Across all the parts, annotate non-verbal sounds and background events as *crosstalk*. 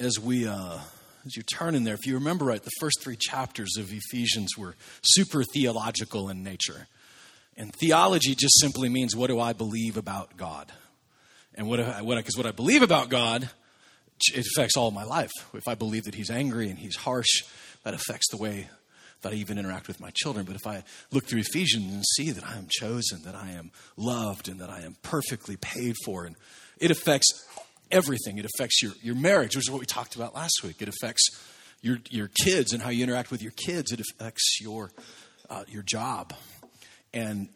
as we uh, as you turn in there, if you remember right, the first three chapters of Ephesians were super theological in nature. And theology just simply means what do I believe about God? And what, what, because what I believe about God, it affects all my life. If I believe that He's angry and He's harsh, that affects the way that I even interact with my children. But if I look through Ephesians and see that I am chosen, that I am loved, and that I am perfectly paid for, and it affects everything. It affects your, your marriage, which is what we talked about last week. It affects your, your kids and how you interact with your kids. It affects your, uh, your job. And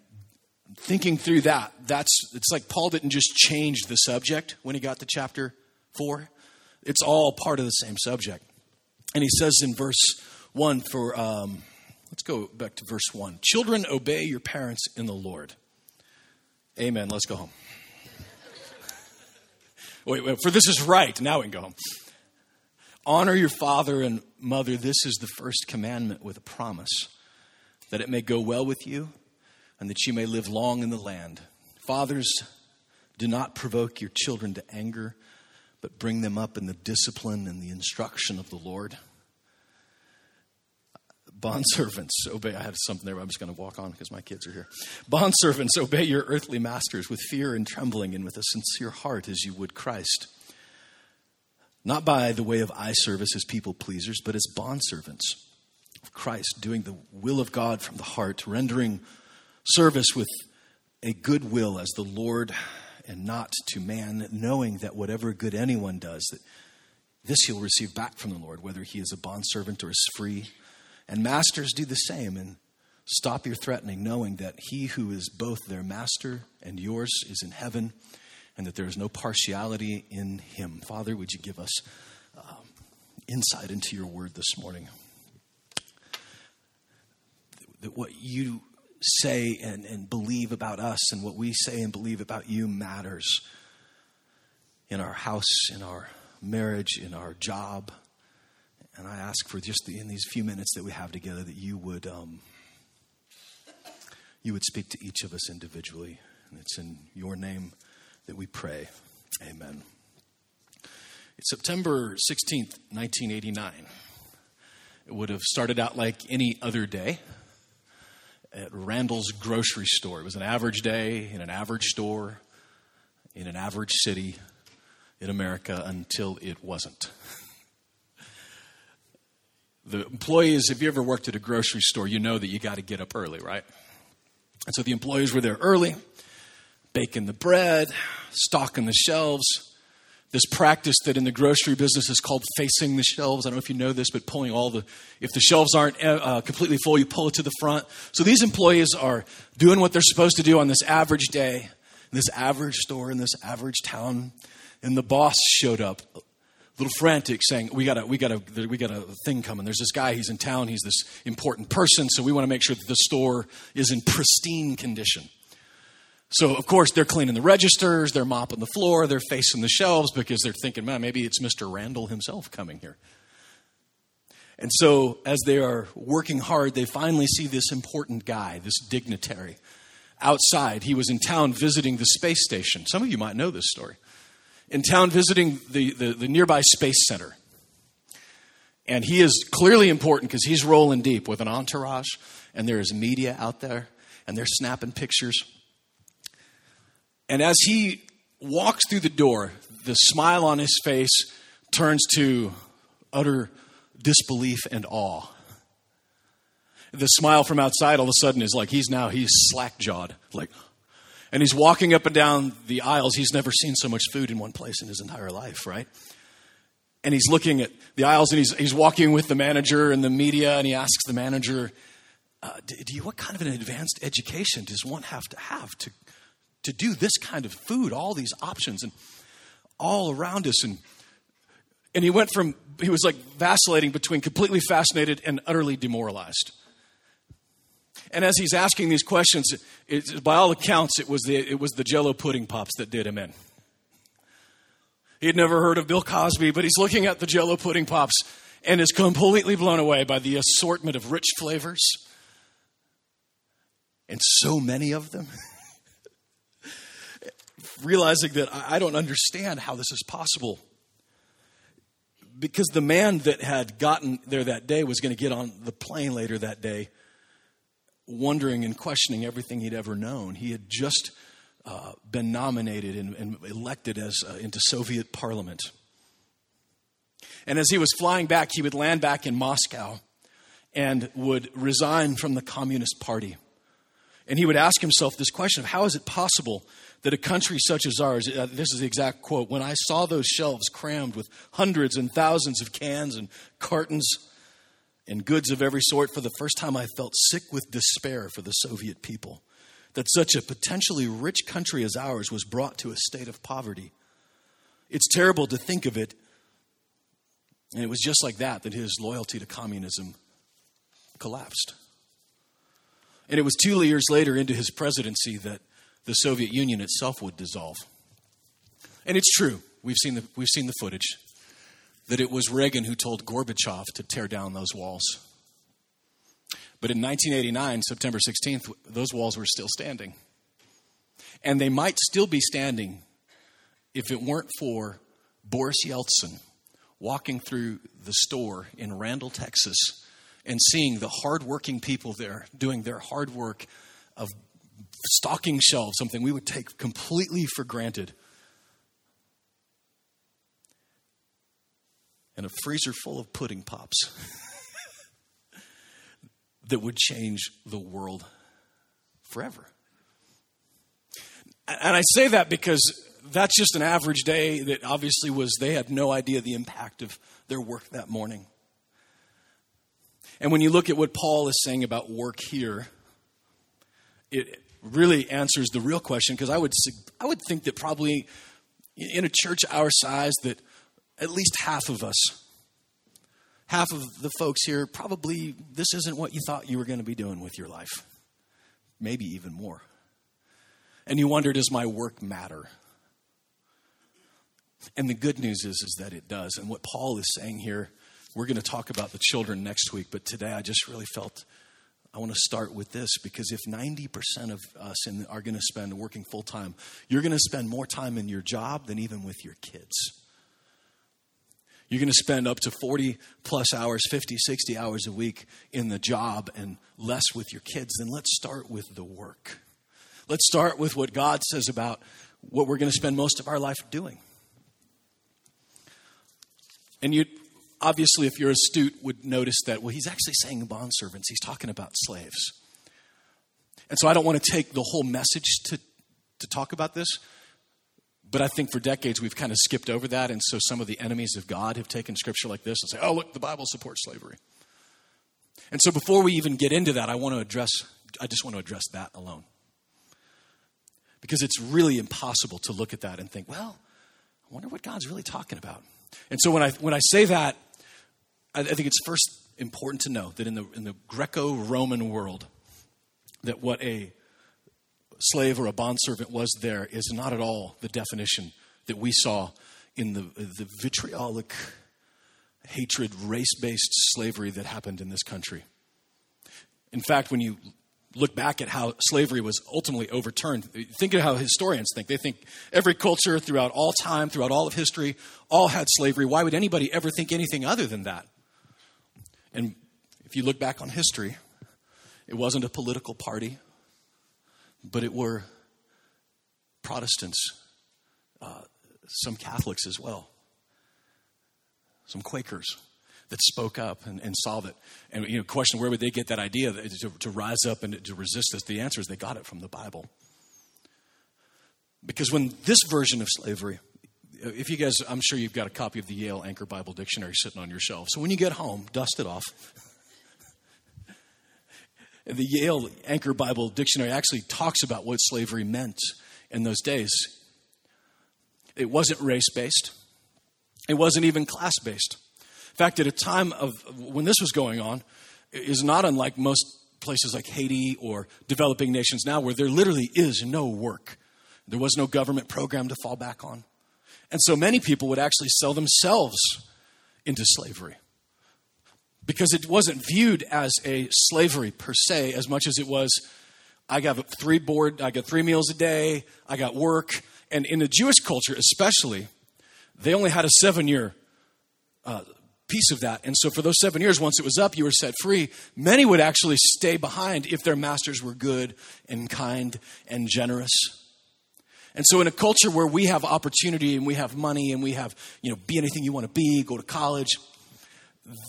thinking through that, that's, it's like Paul didn't just change the subject when he got to chapter 4. It's all part of the same subject. And he says in verse 1 for, um, let's go back to verse 1. Children, obey your parents in the Lord. Amen. Let's go home. Wait, wait, for this is right. Now we can go home. Honor your father and mother. This is the first commandment with a promise that it may go well with you and that you may live long in the land. Fathers, do not provoke your children to anger, but bring them up in the discipline and the instruction of the Lord. Bondservants, *laughs* obey. I had something there, but I'm just going to walk on because my kids are here. Bondservants, *laughs* obey your earthly masters with fear and trembling and with a sincere heart as you would Christ. Not by the way of eye service as people pleasers, but as bondservants of Christ, doing the will of God from the heart, rendering service with a good will as the Lord and not to man, knowing that whatever good anyone does, that this he'll receive back from the Lord, whether he is a bondservant or is free. And masters do the same and stop your threatening, knowing that he who is both their master and yours is in heaven and that there is no partiality in him. Father, would you give us um, insight into your word this morning? That what you say and, and believe about us and what we say and believe about you matters in our house, in our marriage, in our job and I ask for just the, in these few minutes that we have together that you would um, you would speak to each of us individually. And it's in your name that we pray. Amen. It's September 16th, 1989. It would have started out like any other day at Randall's grocery store. It was an average day in an average store in an average city in America until it wasn't the employees, if you ever worked at a grocery store, you know that you got to get up early, right? And so the employees were there early, baking the bread, stocking the shelves. This practice that in the grocery business is called facing the shelves. I don't know if you know this, but pulling all the, if the shelves aren't uh, completely full, you pull it to the front. So these employees are doing what they're supposed to do on this average day, this average store, in this average town. And the boss showed up little frantic saying we got a we got a we got a thing coming. There's this guy he's in town he's this important person so we want to make sure that the store is in pristine condition. So of course they're cleaning the registers they're mopping the floor they're facing the shelves because they're thinking man maybe it's mr randall himself coming here. And so as they are working hard they finally see this important guy this dignitary outside. He was in town visiting the space station. Some of you might know this story in town visiting the, the, the nearby space center. And he is clearly important because he's rolling deep with an entourage, and there is media out there, and they're snapping pictures. And as he walks through the door, the smile on his face turns to utter disbelief and awe. The smile from outside all of a sudden is like he's now he's slack jawed, like, and he's walking up and down the aisles. He's never seen so much food in one place in his entire life, right? And he's looking at the aisles and he's, he's walking with the manager and the media and he asks the manager, uh, do, do you, what kind of an advanced education does one have to have to, to do this kind of food, all these options and all around us? And, and he went from, he was like vacillating between completely fascinated and utterly demoralized. And as he's asking these questions, it, by all accounts, it was, the, it was the jello pudding pops that did him in. He had never heard of Bill Cosby, but he's looking at the jello pudding pops and is completely blown away by the assortment of rich flavors and so many of them. *laughs* Realizing that I don't understand how this is possible. because the man that had gotten there that day was going to get on the plane later that day, wondering and questioning everything he'd ever known. He had just uh, been nominated and, and elected as uh, into Soviet parliament. And as he was flying back, he would land back in Moscow and would resign from the Communist Party. And he would ask himself this question of how is it possible that a country such as ours, uh, this is the exact quote, when I saw those shelves crammed with hundreds and thousands of cans and cartons and goods of every sort, for the first time I felt sick with despair for the Soviet people. That such a potentially rich country as ours was brought to a state of poverty. It's terrible to think of it. And it was just like that that his loyalty to communism collapsed. And it was two years later into his presidency that the Soviet Union itself would dissolve. And it's true. We've seen the, we've seen the footage that it was Reagan who told Gorbachev to tear down those walls. But in 1989, September 16th, those walls were still standing. And they might still be standing if it weren't for Boris Yeltsin walking through the store in Randall, Texas, and seeing the hardworking people there doing their hard work of stocking shelves, something we would take completely for granted. And a freezer full of pudding pops *laughs* that would change the world forever. And I say that because that's just an average day that obviously was, they had no idea the impact of their work that morning. And when you look at what Paul is saying about work here, it really answers the real question because I would, I would think that probably in a church our size that at least half of us. Half of the folks here probably this isn't what you thought you were going to be doing with your life. Maybe even more. And you wonder does my work matter? And the good news is is that it does. And what paul is saying here we're going to talk about the children next week but today i just really felt I want to start with this because if 90% of us in, are going to spend working full time, you're going to spend more time in your job than even with your kids. You're going to spend up to 40 plus hours, 50, 60 hours a week in the job and less with your kids. Then let's start with the work. Let's start with what God says about what we're going to spend most of our life doing. And you obviously, if you're astute, would notice that, well, he's actually saying bondservants. He's talking about slaves. And so I don't want to take the whole message to, to talk about this, but I think for decades we've kind of skipped over that. And so some of the enemies of God have taken scripture like this and say, oh, look, the Bible supports slavery. And so before we even get into that, I want to address, I just want to address that alone. Because it's really impossible to look at that and think, well, I wonder what God's really talking about. And so when I, when I say that, I, I think it's first important to know that in the, in the Greco Roman world, that what a slave or a bondservant was there is not at all the definition that we saw in the, the vitriolic hatred, race based slavery that happened in this country. In fact, when you look back at how slavery was ultimately overturned, think of how historians think. They think every culture throughout all time, throughout all of history, all had slavery. Why would anybody ever think anything other than that? And if you look back on history, it wasn't a political party, but it were Protestants, uh, some Catholics as well, some Quakers that spoke up and, and saw that. And you know, question where would they get that idea to, to rise up and to resist this? The answer is they got it from the Bible. Because when this version of slavery, if you guys, I'm sure you've got a copy of the Yale Anchor Bible Dictionary sitting on your shelf. So when you get home, dust it off. The Yale Anchor Bible Dictionary actually talks about what slavery meant in those days. It wasn't race based, it wasn't even class based. In fact, at a time of when this was going on, is not unlike most places like Haiti or developing nations now, where there literally is no work. There was no government program to fall back on. And so many people would actually sell themselves into slavery because it wasn't viewed as a slavery per se as much as it was I got three board, I got three meals a day, I got work. And in the Jewish culture, especially, they only had a seven year uh, piece of that. And so for those seven years, once it was up, you were set free. Many would actually stay behind if their masters were good and kind and generous. And so in a culture where we have opportunity and we have money and we have, you know, be anything you want to be, go to college,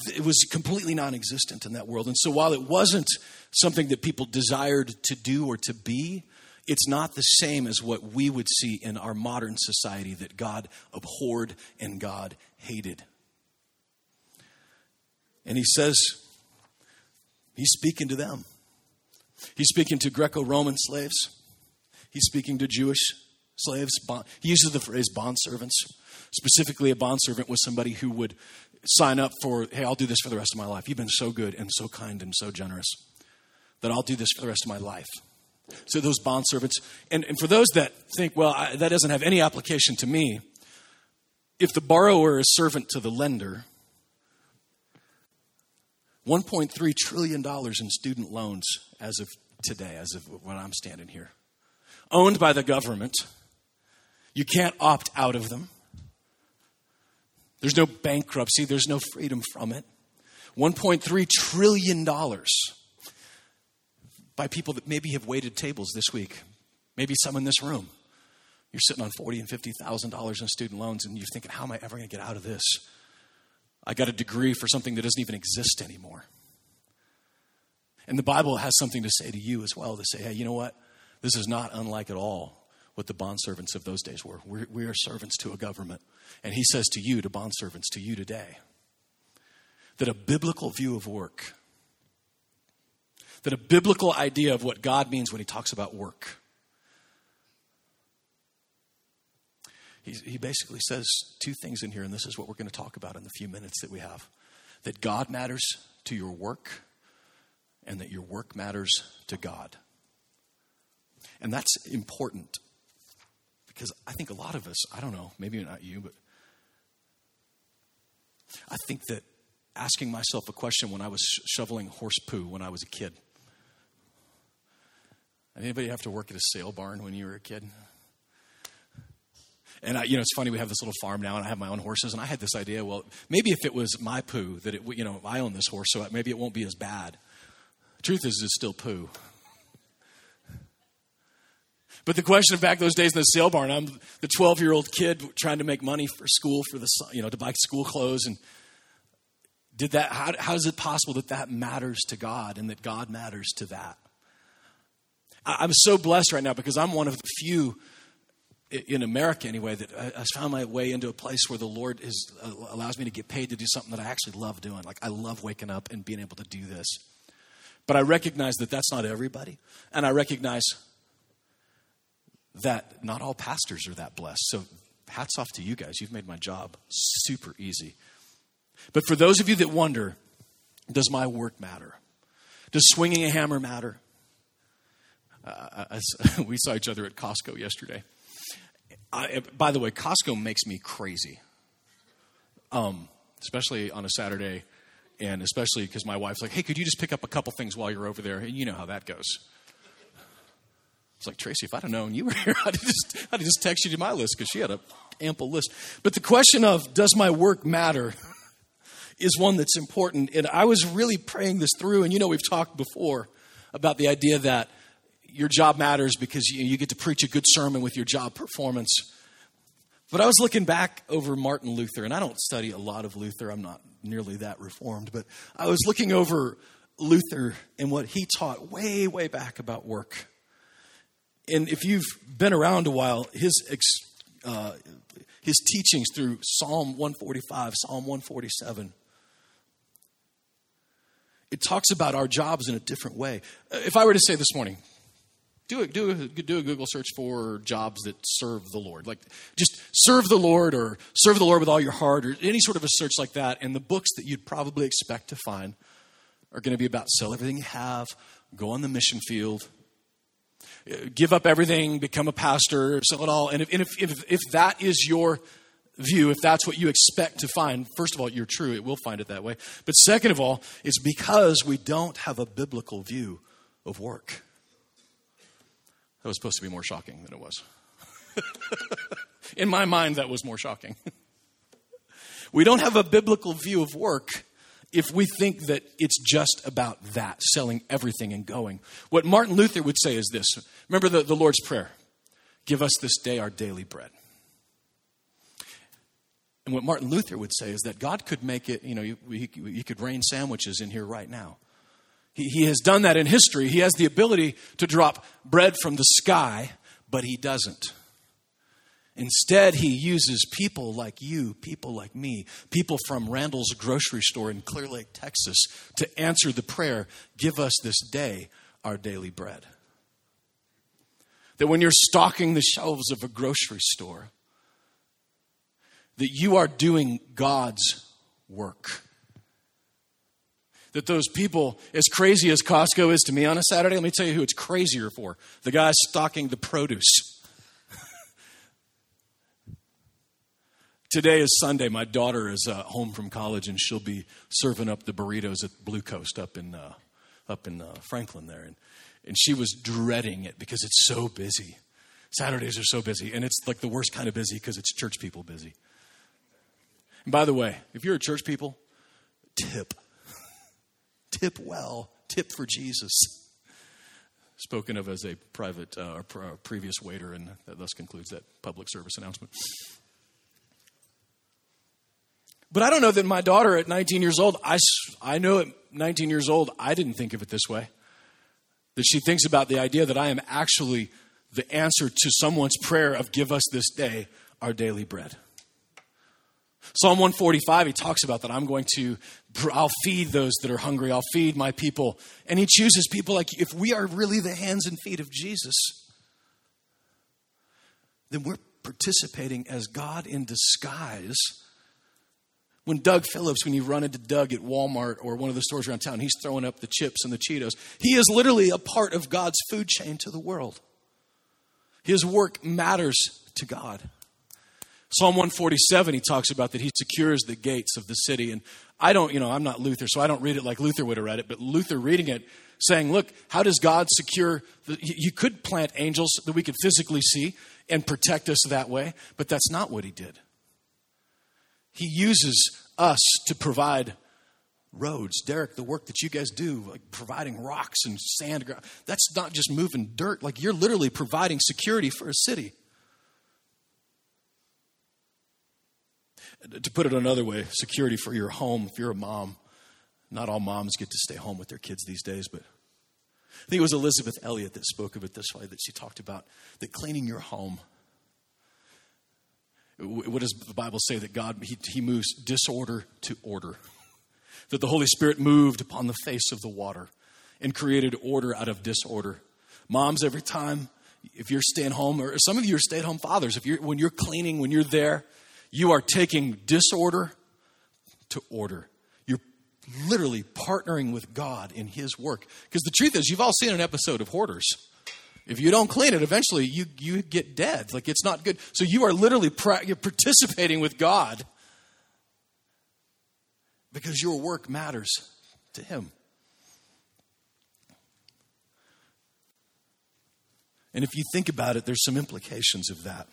it was completely non existent in that world. And so while it wasn't something that people desired to do or to be, it's not the same as what we would see in our modern society that God abhorred and God hated. And he says, He's speaking to them. He's speaking to Greco Roman slaves, he's speaking to Jewish slaves. He uses the phrase bond servants. Specifically, a bond servant was somebody who would sign up for, hey, I'll do this for the rest of my life. You've been so good and so kind and so generous that I'll do this for the rest of my life. So, those bond servants. And, and for those that think, well, I, that doesn't have any application to me, if the borrower is servant to the lender, $1.3 trillion in student loans as of today, as of when I'm standing here, owned by the government. You can't opt out of them. There's no bankruptcy, there's no freedom from it. $1.3 trillion by people that maybe have waited tables this week, maybe some in this room. You're sitting on forty and fifty thousand dollars in student loans, and you're thinking, "How am I ever going to get out of this?" I got a degree for something that doesn't even exist anymore. And the Bible has something to say to you as well to say, "Hey, you know what? This is not unlike at all what the bond servants of those days were. We're, we are servants to a government." And He says to you, to bond servants, to you today, that a biblical view of work that a biblical idea of what God means when he talks about work. he basically says two things in here, and this is what we're going to talk about in the few minutes that we have that God matters to your work, and that your work matters to God. And that's important because I think a lot of us, I don't know, maybe not you, but I think that asking myself a question when I was shoveling horse poo when I was a kid Anybody have to work at a sale barn when you were a kid? And I, you know, it's funny. We have this little farm now, and I have my own horses. And I had this idea. Well, maybe if it was my poo, that it, you know, I own this horse, so maybe it won't be as bad. Truth is, it's still poo. But the question back those days in the sale barn, I'm the 12 year old kid trying to make money for school, for the you know, to buy school clothes, and did that? How, how is it possible that that matters to God and that God matters to that? I'm so blessed right now because I'm one of the few in America anyway that I found my way into a place where the Lord is, uh, allows me to get paid to do something that I actually love doing. Like I love waking up and being able to do this. But I recognize that that's not everybody. And I recognize that not all pastors are that blessed. So hats off to you guys. You've made my job super easy. But for those of you that wonder, does my work matter? Does swinging a hammer matter? Uh, I, *laughs* we saw each other at Costco yesterday. I, by the way, Costco makes me crazy, um, especially on a Saturday, and especially because my wife's like, "Hey, could you just pick up a couple things while you're over there?" And you know how that goes. Like Tracy, if I'd have known you were *laughs* here, I'd have just, I'd have just texted you to my list because she had an ample list. But the question of does my work matter *laughs* is one that's important. And I was really praying this through. And you know, we've talked before about the idea that your job matters because you, you get to preach a good sermon with your job performance. But I was looking back over Martin Luther, and I don't study a lot of Luther. I'm not nearly that reformed, but I was looking over Luther and what he taught way, way back about work. And if you've been around a while, his uh, his teachings through Psalm 145, Psalm 147, it talks about our jobs in a different way. If I were to say this morning, do a, do, a, do a Google search for jobs that serve the Lord. Like just serve the Lord or serve the Lord with all your heart or any sort of a search like that. And the books that you'd probably expect to find are going to be about sell everything you have, go on the mission field, give up everything, become a pastor, sell it all. And if, and if, if, if that is your view, if that's what you expect to find, first of all, you're true, it will find it that way. But second of all, it's because we don't have a biblical view of work. That was supposed to be more shocking than it was. *laughs* In my mind, that was more shocking. *laughs* We don't have a biblical view of work if we think that it's just about that, selling everything and going. What Martin Luther would say is this remember the, the Lord's Prayer give us this day our daily bread. And what Martin Luther would say is that God could make it, you know, you, could rain sandwiches in here right now. He, he has done that in history. He has the ability to drop bread from the sky, but he doesn't. Instead, he uses people like you, people like me, people from Randall's grocery store in Clear Lake, Texas, to answer the prayer Give us this day our daily bread. That when you're stocking the shelves of a grocery store, that you are doing God's work. That those people, as crazy as Costco is to me on a Saturday, let me tell you who it's crazier for the guy stocking the produce. Today is Sunday. My daughter is uh, home from college, and she'll be serving up the burritos at Blue Coast up in uh, up in uh, Franklin there, and and she was dreading it because it's so busy. Saturdays are so busy, and it's like the worst kind of busy because it's church people busy. And by the way, if you're a church people, tip, tip well, tip for Jesus. Spoken of as a private uh, or previous waiter, and that thus concludes that public service announcement. But I don't know that my daughter at 19 years old, I, I know at 19 years old, I didn't think of it this way. That she thinks about the idea that I am actually the answer to someone's prayer of give us this day our daily bread. Psalm 145, he talks about that. I'm going to, I'll feed those that are hungry. I'll feed my people. And he chooses people like, if we are really the hands and feet of Jesus, then we're participating as God in disguise when Doug Phillips, when you run into Doug at Walmart or one of the stores around town, he's throwing up the chips and the Cheetos. He is literally a part of God's food chain to the world. His work matters to God. Psalm 147, he talks about that he secures the gates of the city. And I don't, you know, I'm not Luther, so I don't read it like Luther would have read it, but Luther reading it, saying, look, how does God secure, the, you could plant angels that we could physically see and protect us that way, but that's not what he did. He uses us to provide roads. Derek, the work that you guys do, like providing rocks and sand, that's not just moving dirt. Like you're literally providing security for a city. To put it another way, security for your home. If you're a mom, not all moms get to stay home with their kids these days, but I think it was Elisabeth Elliot that spoke of it this way that she talked about that cleaning your home what does the Bible say? That God, he, he moves disorder to order. That the Holy Spirit moved upon the face of the water and created order out of disorder. Moms, every time, if you're staying home, or some of you are stay at home fathers, if you're, when you're cleaning, when you're there, you are taking disorder to order. You're literally partnering with God in His work. Because the truth is, you've all seen an episode of Hoarders. If you don't clean it, eventually you, you get dead. Like it's not good. So you are literally you're participating with God because your work matters to Him. And if you think about it, there's some implications of that.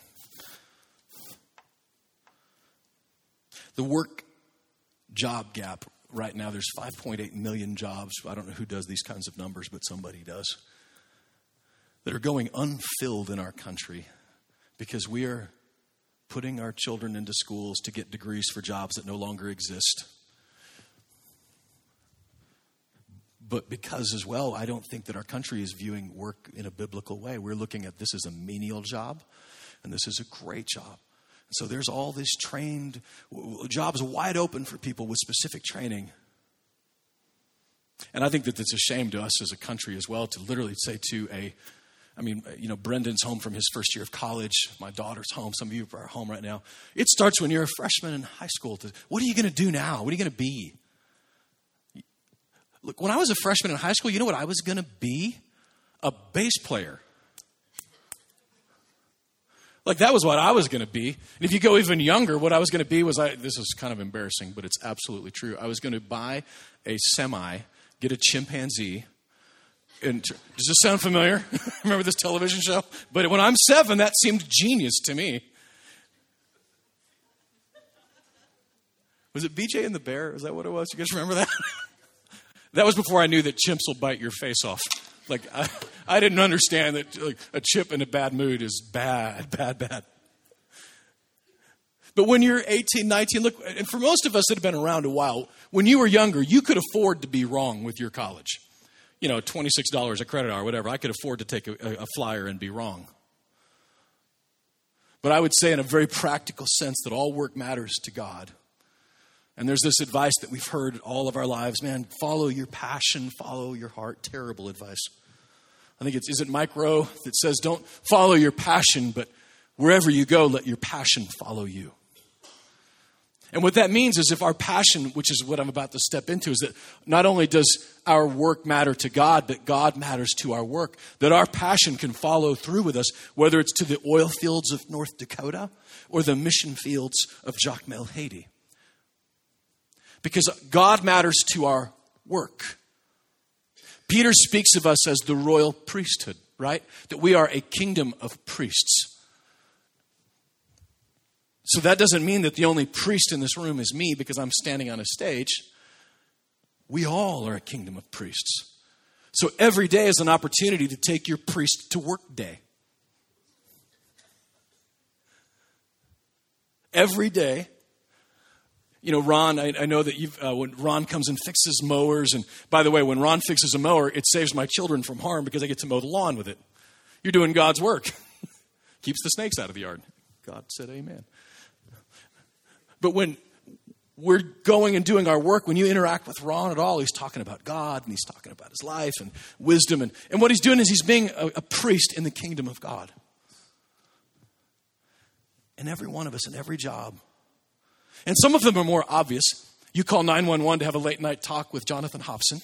The work job gap right now, there's 5.8 million jobs. I don't know who does these kinds of numbers, but somebody does that are going unfilled in our country because we are putting our children into schools to get degrees for jobs that no longer exist. But because, as well, I don't think that our country is viewing work in a biblical way. We're looking at this as a menial job, and this is a great job. So there's all this trained jobs wide open for people with specific training. And I think that it's a shame to us as a country as well to literally say to a I mean, uh, you know, Brendan's home from his first year of college. My daughter's home. Some of you are home right now. It starts when you're a freshman in high school. To, what are you going to do now? What are you going to be? Look, when I was a freshman in high school, you know what I was going to be? A bass player. Like that was what I was going to be. And if you go even younger, what I was going to be was I. This is kind of embarrassing, but it's absolutely true. I was going to buy a semi, get a chimpanzee, and does this sound familiar? *laughs* Remember this television show? But when I'm seven, that seemed genius to me. Was it BJ and the Bear? Is that what it was? You guys remember that? *laughs* that was before I knew that chimps will bite your face off. Like, I, I didn't understand that like, a chip in a bad mood is bad, bad, bad. But when you're 18, 19, look, and for most of us that have been around a while, when you were younger, you could afford to be wrong with your college. You know, $26 a credit hour, whatever. I could afford to take a, a flyer and be wrong. But I would say, in a very practical sense, that all work matters to God. And there's this advice that we've heard all of our lives man, follow your passion, follow your heart. Terrible advice. I think it's, is it Mike Rowe that says, don't follow your passion, but wherever you go, let your passion follow you. And what that means is if our passion, which is what I'm about to step into, is that not only does our work matter to God, but God matters to our work, that our passion can follow through with us, whether it's to the oil fields of North Dakota or the mission fields of Jacmel, Haiti. Because God matters to our work. Peter speaks of us as the royal priesthood, right? That we are a kingdom of priests. So that doesn't mean that the only priest in this room is me because I'm standing on a stage. We all are a kingdom of priests. So every day is an opportunity to take your priest to work day. Every day. You know, Ron, I, I know that uh, when Ron comes and fixes mowers, and by the way, when Ron fixes a mower, it saves my children from harm because I get to mow the lawn with it. You're doing God's work. *laughs* Keeps the snakes out of the yard. God said, Amen. But when we're going and doing our work, when you interact with Ron at all, he's talking about God and he's talking about his life and wisdom. And, and what he's doing is he's being a, a priest in the kingdom of God. And every one of us in every job. And some of them are more obvious. You call 911 to have a late night talk with Jonathan Hobson.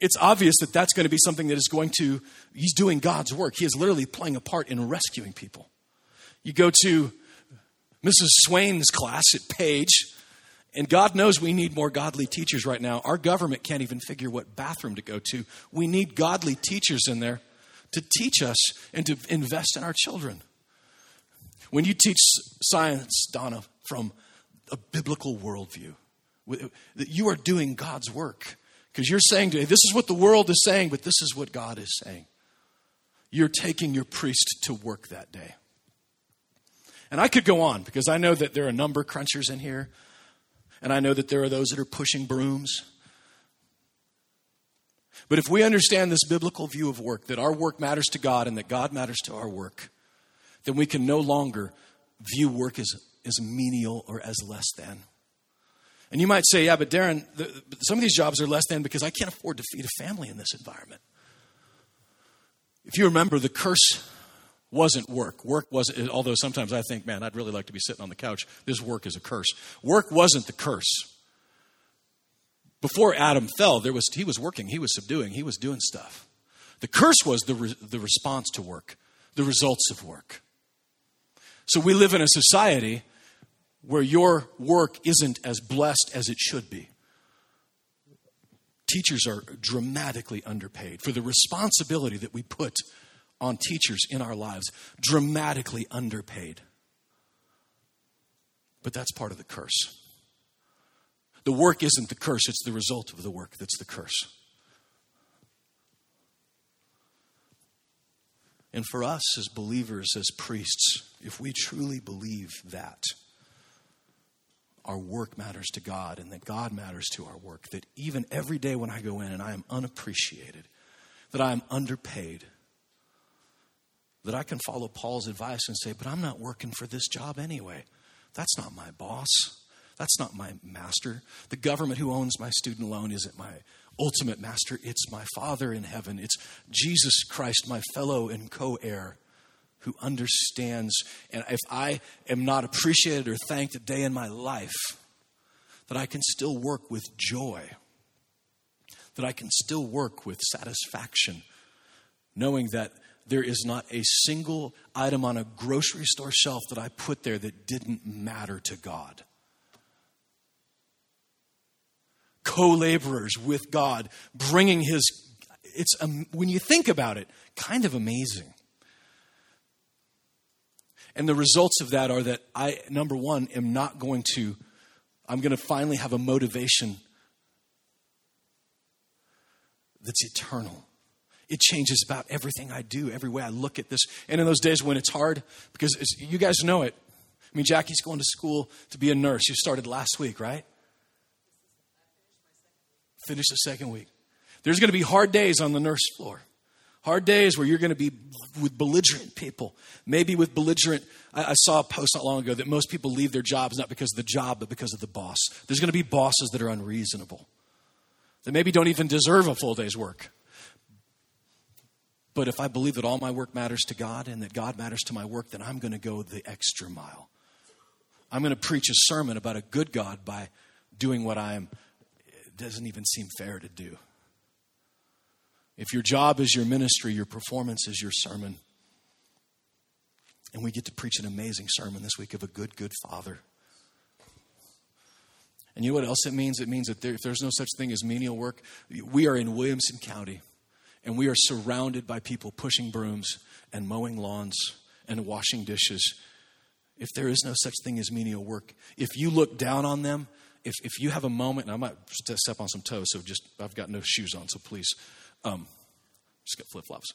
It's obvious that that's going to be something that is going to, he's doing God's work. He is literally playing a part in rescuing people. You go to Mrs. Swain's class at Page. And God knows we need more godly teachers right now. Our government can't even figure what bathroom to go to. We need godly teachers in there to teach us and to invest in our children. When you teach science, Donna, from a biblical worldview, that you are doing God's work. Because you're saying today, this is what the world is saying, but this is what God is saying. You're taking your priest to work that day. And I could go on because I know that there are number crunchers in here, and I know that there are those that are pushing brooms. But if we understand this biblical view of work, that our work matters to God and that God matters to our work, then we can no longer view work as, as menial or as less than. And you might say, yeah, but Darren, the, some of these jobs are less than because I can't afford to feed a family in this environment. If you remember the curse wasn't work. Work wasn't, although sometimes I think, man, I'd really like to be sitting on the couch. This work is a curse. Work wasn't the curse. Before Adam fell, there was, he was working, he was subduing, he was doing stuff. The curse was the, re, the response to work, the results of work. So we live in a society where your work isn't as blessed as it should be. Teachers are dramatically underpaid for the responsibility that we put on teachers in our lives, dramatically underpaid. But that's part of the curse. The work isn't the curse, it's the result of the work that's the curse. And for us as believers, as priests, if we truly believe that our work matters to God and that God matters to our work, that even every day when I go in and I am unappreciated, that I am underpaid, that I can follow Paul's advice and say, but I'm not working for this job anyway. That's not my boss. That's not my master. The government who owns my student loan isn't my ultimate master. It's my Father in heaven. It's Jesus Christ, my fellow and co heir, who understands. And if I am not appreciated or thanked a day in my life, that I can still work with joy, that I can still work with satisfaction, knowing that there is not a single item on a grocery store shelf that I put there that didn't matter to God. Co laborers with God, bringing His. It's um, when you think about it, kind of amazing. And the results of that are that I, number one, am not going to I'm going to finally have a motivation that's eternal. It changes about everything I do, every way I look at this. And in those days when it's hard, because it's, you guys know it. I mean, Jackie's going to school to be a nurse. You started last week, right? Finish the second week. There's going to be hard days on the nurse floor. Hard days where you're going to be with belligerent people. Maybe with belligerent. I, I, saw a post not long ago that most people leave their jobs not because of the job, but because of the boss. There's going to be bosses that are unreasonable, that maybe don't even deserve a full day's work. But if I believe that all my work matters to God and that God matters to my work, then I'm going to go the extra mile. I'm going to preach a sermon about a good God by doing what I am. It doesn't even seem fair to do. If your job is your ministry, your performance is your sermon. And we get to preach an amazing sermon this week of a good, good father. And you know what else it means? It means that there, if there's no such thing as menial work, we are in Williamson County and we are surrounded by people pushing brooms and mowing lawns and washing dishes. If there is no such thing as menial work, if you look down on them, if, if you have a moment, and I might step on some toes, so just I've got no shoes on, so please um, just get flip flops.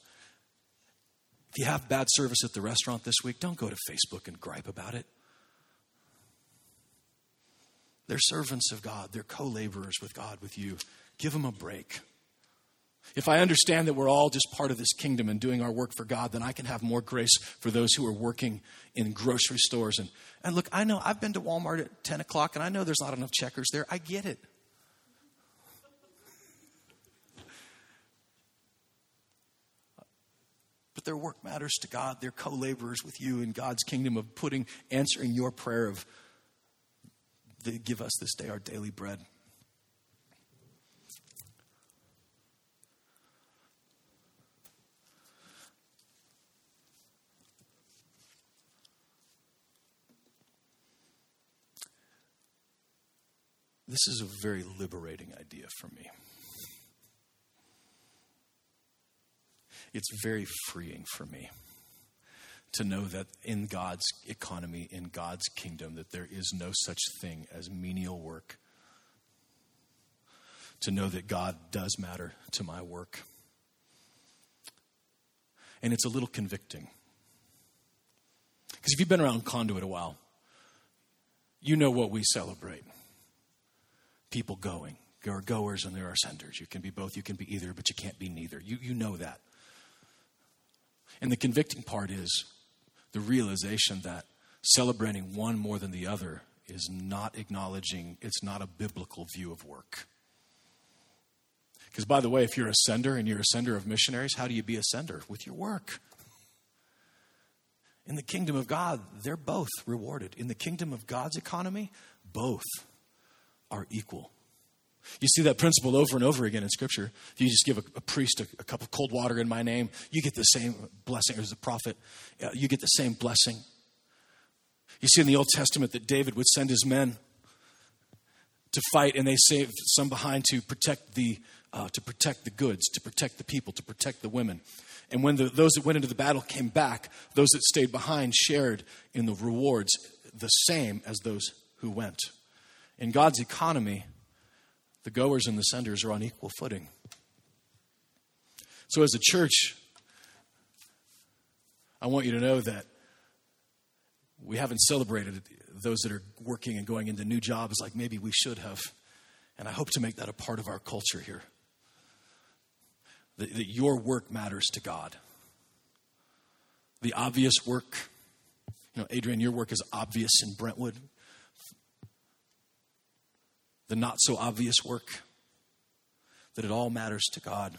If you have bad service at the restaurant this week, don't go to Facebook and gripe about it. They're servants of God, they're co laborers with God, with you. Give them a break. If I understand that we're all just part of this kingdom and doing our work for God, then I can have more grace for those who are working in grocery stores. And, and look, I know I've been to Walmart at 10 o'clock and I know there's not enough checkers there. I get it. but their work matters to God. They're co laborers with you in God's kingdom of putting, answering your prayer of, give us this day our daily bread. This is a very liberating idea for me. it's very freeing for me to know that in God's economy, in God's kingdom, that there is no such thing as menial work. To know that God does matter to my work. And it's a little convicting. Because if you've been around Conduit a while, you know what we celebrate people going. There are goers and there are senders. You can be both, you can be either, but you can't be neither. You, you know that. And the convicting part is the realization that celebrating one more than the other is not acknowledging, it's not a biblical view of work. Because, by the way, if you're a sender and you're a sender of missionaries, how do you be a sender? With your work. In the kingdom of God, they're both rewarded. In the kingdom of God's economy, both are equal. You see that principle over and over again in Scripture. If you just give a, a priest a, a, cup of cold water in my name, you get the same blessing. As a prophet, you get the same blessing. You see in the Old Testament that David would send his men to fight, and they saved some behind to protect the uh, to protect the goods, to protect the people, to protect the women. And when the, those that went into the battle came back, those that stayed behind shared in the rewards the same as those who went. In God's economy, the goers and the senders are on equal footing. So, as a church, I want you to know that we haven't celebrated those that are working and going into new jobs like maybe we should have. And I hope to make that a part of our culture here. That, that your work matters to God. The obvious work, you know, Adrian, your work is obvious in Brentwood the not so obvious work, that it all matters to God.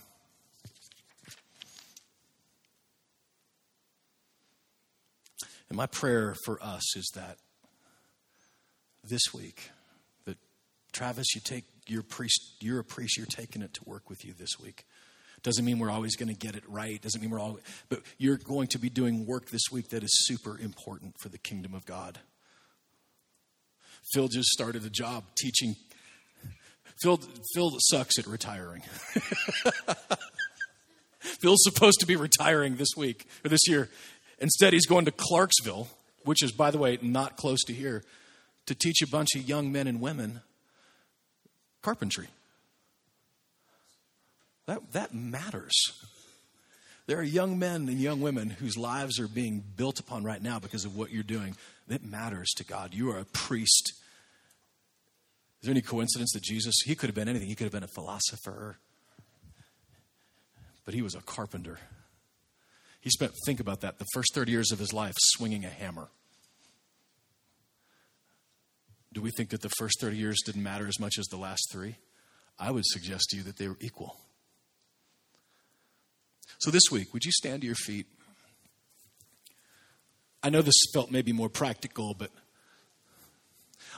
And my prayer for us is that this week, that Travis, you take your priest, you're a priest, you're taking it to work with you this week. Doesn't mean we're always going to get it right. Doesn't mean we're all, but you're going to be doing work this week that is super important for the kingdom of God. Phil just started a job teaching Phil, Phil sucks at retiring. *laughs* Phil's supposed to be retiring this week or this year. Instead, he's going to Clarksville, which is, by the way, not close to here, to teach a bunch of young men and women carpentry. That, that matters. There are young men and young women whose lives are being built upon right now because of what you're doing. That matters to God. You are a priest. Is there any coincidence that Jesus, he could have been anything? He could have been a philosopher, but he was a carpenter. He spent, think about that, the first 30 years of his life swinging a hammer. Do we think that the first 30 years didn't matter as much as the last three? I would suggest to you that they were equal. So this week, would you stand to your feet? I know this felt maybe more practical, but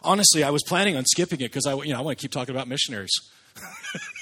honestly, I was planning on skipping it because I, you know, I want to keep talking about missionaries. *laughs*